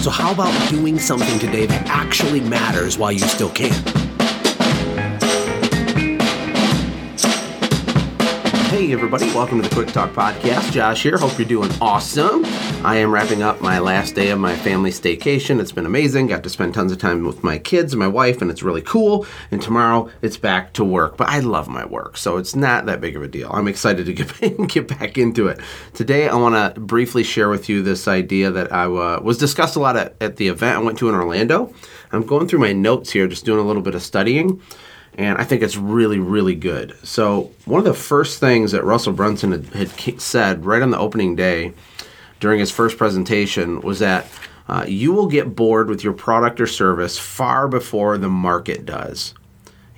So, how about doing something today that actually matters while you still can? Hey, everybody, welcome to the Quick Talk Podcast. Josh here. Hope you're doing awesome. I am wrapping up my last day of my family staycation. It's been amazing. Got to spend tons of time with my kids and my wife, and it's really cool. And tomorrow it's back to work. But I love my work, so it's not that big of a deal. I'm excited to get, back into it. Today, I want to briefly share with you this idea that I uh, was discussed a lot at, at the event I went to in Orlando. I'm going through my notes here, just doing a little bit of studying and I think it's really, really good. So, one of the first things that Russell Brunson had, had said right on the opening day during his first presentation was that uh, you will get bored with your product or service far before the market does.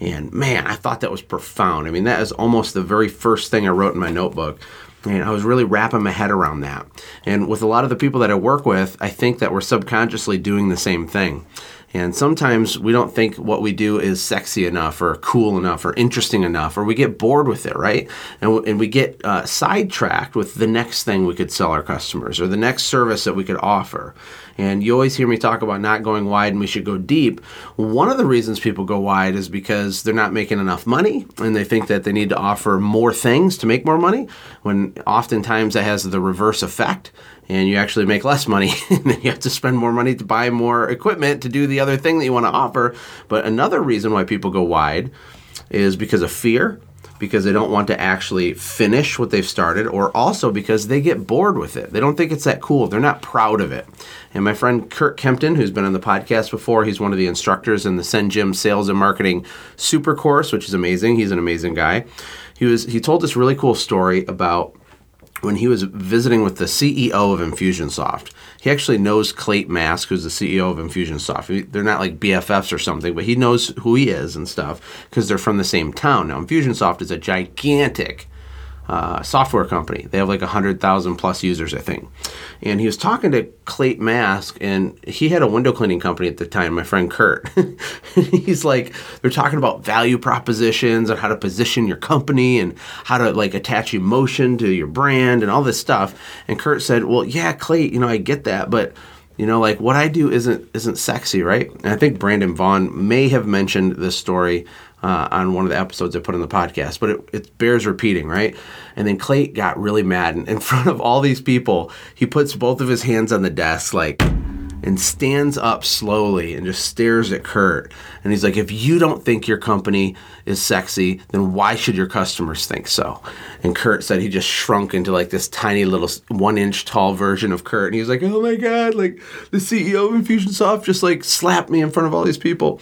And man, I thought that was profound. I mean, that is almost the very first thing I wrote in my notebook. And I was really wrapping my head around that. And with a lot of the people that I work with, I think that we're subconsciously doing the same thing. And sometimes we don't think what we do is sexy enough or cool enough or interesting enough, or we get bored with it, right? And, w- and we get uh, sidetracked with the next thing we could sell our customers or the next service that we could offer. And you always hear me talk about not going wide and we should go deep. One of the reasons people go wide is because they're not making enough money and they think that they need to offer more things to make more money, when oftentimes that has the reverse effect and you actually make less money and then you have to spend more money to buy more equipment to do the other thing that you want to offer. But another reason why people go wide is because of fear, because they don't want to actually finish what they've started, or also because they get bored with it. They don't think it's that cool. They're not proud of it. And my friend Kurt Kempton, who's been on the podcast before, he's one of the instructors in the SendJim Sales and Marketing Super Course, which is amazing. He's an amazing guy. He was he told this really cool story about when he was visiting with the CEO of Infusionsoft. He actually knows Clayton Mask, who's the CEO of Infusionsoft. They're not like BFFs or something, but he knows who he is and stuff because they're from the same town. Now, Infusionsoft is a gigantic uh, software company. They have like 100,000 plus users, I think. And he was talking to Clayton Mask, and he had a window cleaning company at the time, my friend Kurt. He's like, they're talking about value propositions and how to position your company and how to like attach emotion to your brand and all this stuff. And Kurt said, Well, yeah, Clay, you know, I get that, but you know like what i do isn't isn't sexy right and i think brandon vaughn may have mentioned this story uh, on one of the episodes I put on the podcast, but it, it, bears repeating, right? And then Clay got really mad, and in front of all these people, he puts both of his hands on the desk, like, and stands up slowly and just stares at Kurt. And he's like, If you don't think your company is sexy, then why should your customers think so? And Kurt said he just shrunk into like this tiny little one inch tall version of Kurt. And he was like, Oh my God, like the CEO of Infusionsoft just like slapped me in front of all these people.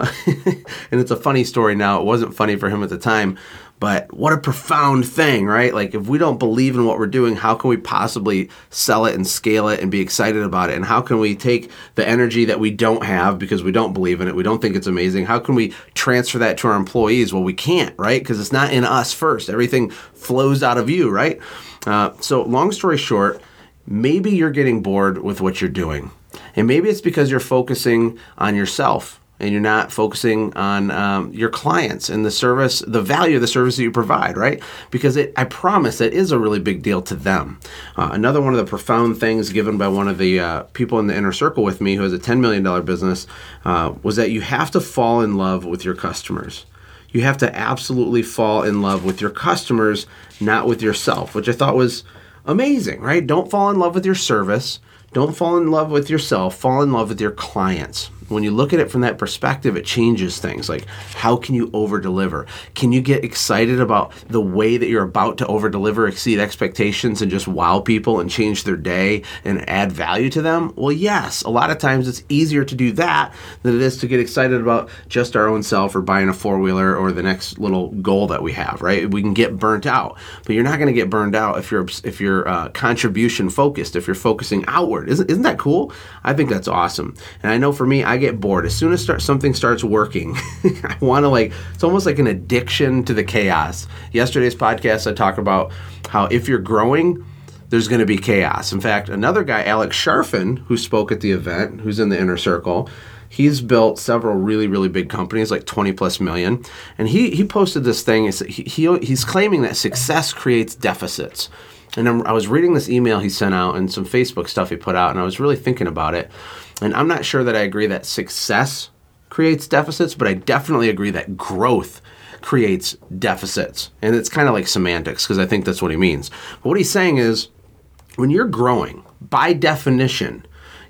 and it's a funny story now. It wasn't funny for him at the time, but what a profound thing, right? Like, if we don't believe in what we're doing, how can we possibly sell it and scale it and be excited about it? And how can we take the energy that we don't have because we don't believe in it, we don't think it's amazing? How can we transfer that to our employees? Well, we can't, right? Because it's not in us first. Everything flows out of you, right? Uh, so, long story short, maybe you're getting bored with what you're doing. And maybe it's because you're focusing on yourself and you're not focusing on um, your clients and the service, the value of the service that you provide, right? Because it, I promise, it is a really big deal to them. Uh, another one of the profound things given by one of the uh, people in the inner circle with me, who has a $10 million business, uh, was that you have to fall in love with your customers. You have to absolutely fall in love with your customers, not with yourself, which I thought was amazing, right? Don't fall in love with your service. Don't fall in love with yourself. Fall in love with your clients when you look at it from that perspective, it changes things. Like, how can you over deliver? Can you get excited about the way that you're about to over deliver, exceed expectations, and just wow people and change their day and add value to them? Well, yes. A lot of times it's easier to do that than it is to get excited about just our own self or buying a four wheeler or the next little goal that we have, right? We can get burnt out, but you're not going to get burned out if you're if you're uh, contribution focused, if you're focusing outward. Isn't, isn't that cool? I think that's awesome. And I know for me, I get bored as soon as start, something starts working. I want to like it's almost like an addiction to the chaos. Yesterday's podcast, I talked about how if you're growing, there's going to be chaos. In fact, another guy, Alex Charfen, who spoke at the event, who's in the inner circle, he's built several really really big companies like 20 plus million and he he posted this thing he, he he's claiming that success creates deficits and I'm, i was reading this email he sent out and some facebook stuff he put out and i was really thinking about it and i'm not sure that i agree that success creates deficits but i definitely agree that growth creates deficits and it's kind of like semantics because i think that's what he means but what he's saying is when you're growing by definition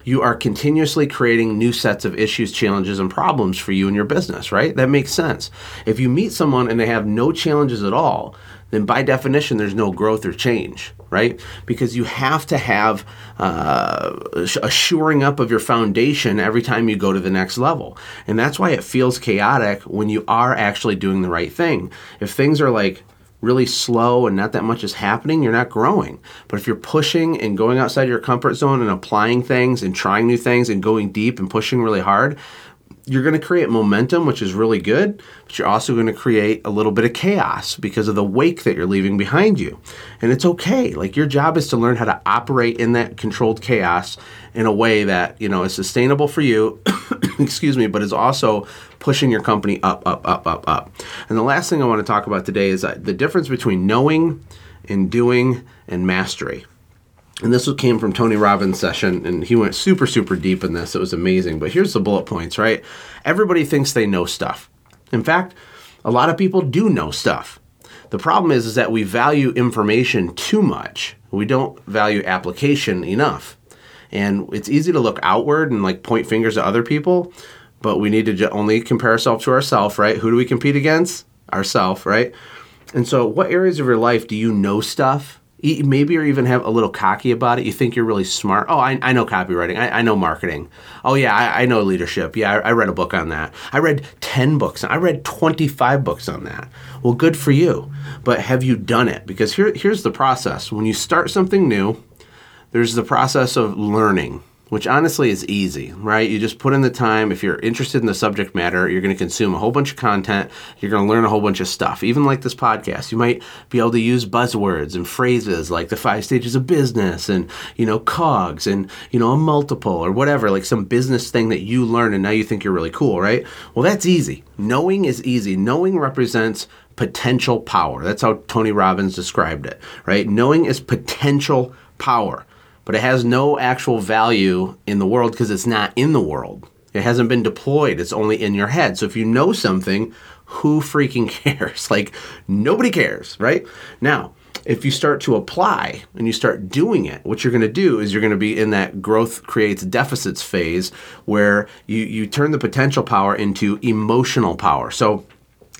you are continuously creating new sets of issues, challenges, and problems for you and your business, right? That makes sense. If you meet someone and they have no challenges at all, then by definition, there's no growth or change, right? Because you have to have uh, a shoring up of your foundation every time you go to the next level. And that's why it feels chaotic when you are actually doing the right thing. If things are like, really slow and not that much is happening, you're not growing. But if you're pushing and going outside your comfort zone and applying things and trying new things and going deep and pushing really hard, you're going to create momentum, which is really good, but you're also going to create a little bit of chaos because of the wake that you're leaving behind you. And it's okay. Like your job is to learn how to operate in that controlled chaos in a way that, you know, is sustainable for you, excuse me, but is also pushing your company up, up, up, up, up. And the last thing I want to talk about today is uh, the difference between knowing and doing and mastery and this came from Tony Robbins' session, and he went super, super deep in this. It was amazing. But here's the bullet points, right? Everybody thinks they know stuff. In fact, a lot of people do know stuff. The problem is, is that we value information too much. We don't value application enough. And it's easy to look outward and like point fingers at other people, but we need to only compare ourselves to ourselves, right? Who do we compete against? Ourselves, right? And so, what areas of your life do you know stuff maybe you're even have a little cocky about it. You think you're really smart. Oh, I, I know copywriting. I, I know marketing. Oh yeah, I, I know leadership. Yeah, I, I, read a book on that. I read 10 books. I read 25 books on that. Well, good for you. But have you done it? Because here, here's the process. When you start something new, there's the process of learning which honestly is easy, right? You just put in the time. If you're interested in the subject matter, you're going to consume a whole bunch of content. You're going to learn a whole bunch of stuff. Even like this podcast, you might be able to use buzzwords and phrases like the five stages of business and, you know, cogs and, you know, a multiple or whatever, like some business thing that you learn and now you think you're really cool, right? Well, that's easy. Knowing is easy. Knowing represents potential power. That's how Tony Robbins described it, right? Knowing is potential power but it has no actual value in the world because it's not in the world. It hasn't been deployed, it's only in your head. So if you know something, who freaking cares? Like, nobody cares, right? Now, if you start to apply and you start doing it, what you're going to do is you're going to be in that growth creates deficits phase where you, you turn the potential power into emotional power. So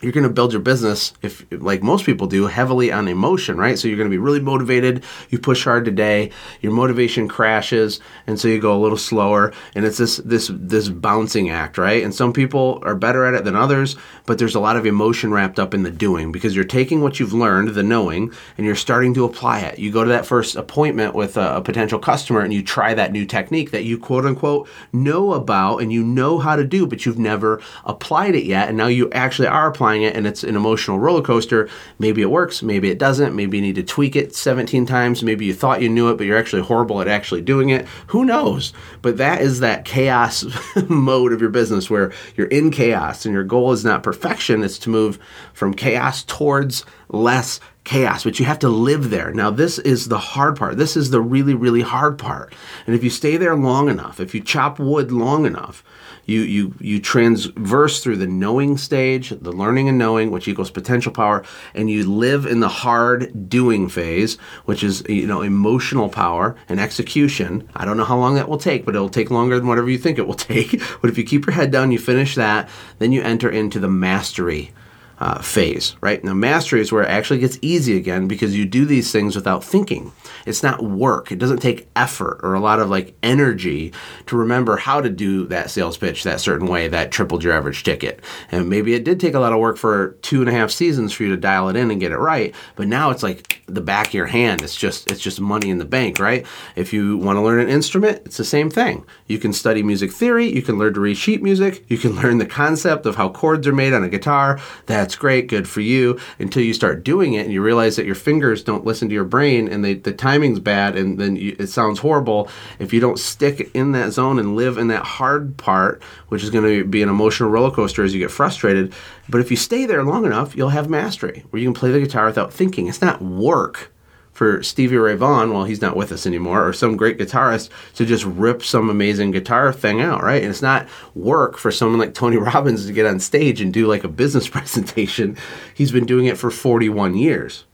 you're going to build your business if like most people do heavily on emotion right? So you're going to be really motivated. You push hard today. Your motivation crashes and so you go a little slower. And it's this this this bouncing act right? And some people are better at it than others but there's a lot of emotion wrapped up in the doing because you're taking what you've learned the knowing and you're starting to apply it. You go to that first appointment with a, a potential customer and you try that new technique that you quote unquote know about and you know how to do but you've never applied it yet. And now you actually are applying applying it and it's an emotional roller coaster. Maybe it works, maybe it doesn't. Maybe you need to tweak it 17 times. Maybe you thought you knew it, but you're actually horrible at actually doing it. Who knows? But that is that chaos mode of your business where you're in chaos and your goal is not perfection, it's to move from chaos towards less chaos, but you have to live there. Now, this is the hard part. This is the really, really hard part. And if you stay there long enough, if you chop wood long enough, You you you transverse through the knowing stage, the learning and knowing, which equals potential power, and you live in the hard doing phase, which is you know emotional power and execution. I don't know how long that will take, but it'll take longer than whatever you think it will take. but if you keep your head down, you finish that, then you enter into the mastery uh, phase, right? Now, mastery is where it actually gets easy again because you do these things without thinking. It's not work. It doesn't take effort or a lot of like energy to remember how to do that sales pitch that certain way that tripled your average ticket. And maybe it did take a lot of work for two and a half seasons for you to dial it in and get it right. But now it's like the back of your hand. It's just it's just money in the bank, right? If you want to learn an instrument, it's the same thing. You can study music theory. You can learn to read sheet music. You can learn the concept of how chords are made on a guitar. That's great, good for you. Until you start doing it and you realize that your fingers don't listen to your brain and they, the timing's bad and then you, it sounds horrible. If you don't stick in that zone and live in that hard part, which is going to be an emotional roller coaster as you get frustrated, but if you stay there long enough, you'll have mastery where you can play the guitar without thinking. It's not work for Stevie Ray Vaughan, well, he's not with us anymore, or some great guitarist to just rip some amazing guitar thing out, right? And it's not work for someone like Tony Robbins to get on stage and do like a business presentation. He's been doing it for 41 years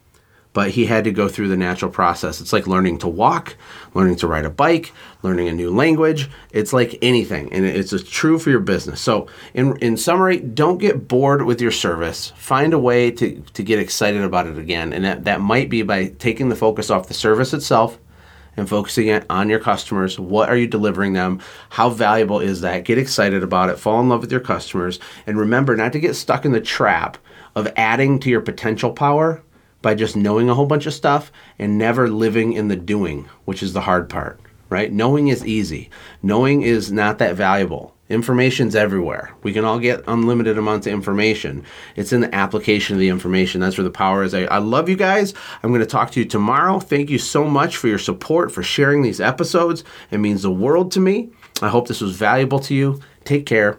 but he had to go through the natural process. It's like learning to walk, learning to ride a bike, learning a new language. It's like anything, and it's true for your business. So, in, in summary, don't get bored with your service. Find a way to, to get excited about it again, and that, that might be by taking the focus off the service itself and focusing it on your customers. What are you delivering them? How valuable is that? Get excited about it. Fall in love with your customers. And remember not to get stuck in the trap of adding to your potential power by just knowing a whole bunch of stuff and never living in the doing, which is the hard part, right? Knowing is easy. Knowing is not that valuable. Information's everywhere. We can all get unlimited amounts of information. It's in the application of the information. That's where the power is. I, I love you guys. I'm going to talk to you tomorrow. Thank you so much for your support, for sharing these episodes. It means the world to me. I hope this was valuable to you. Take care.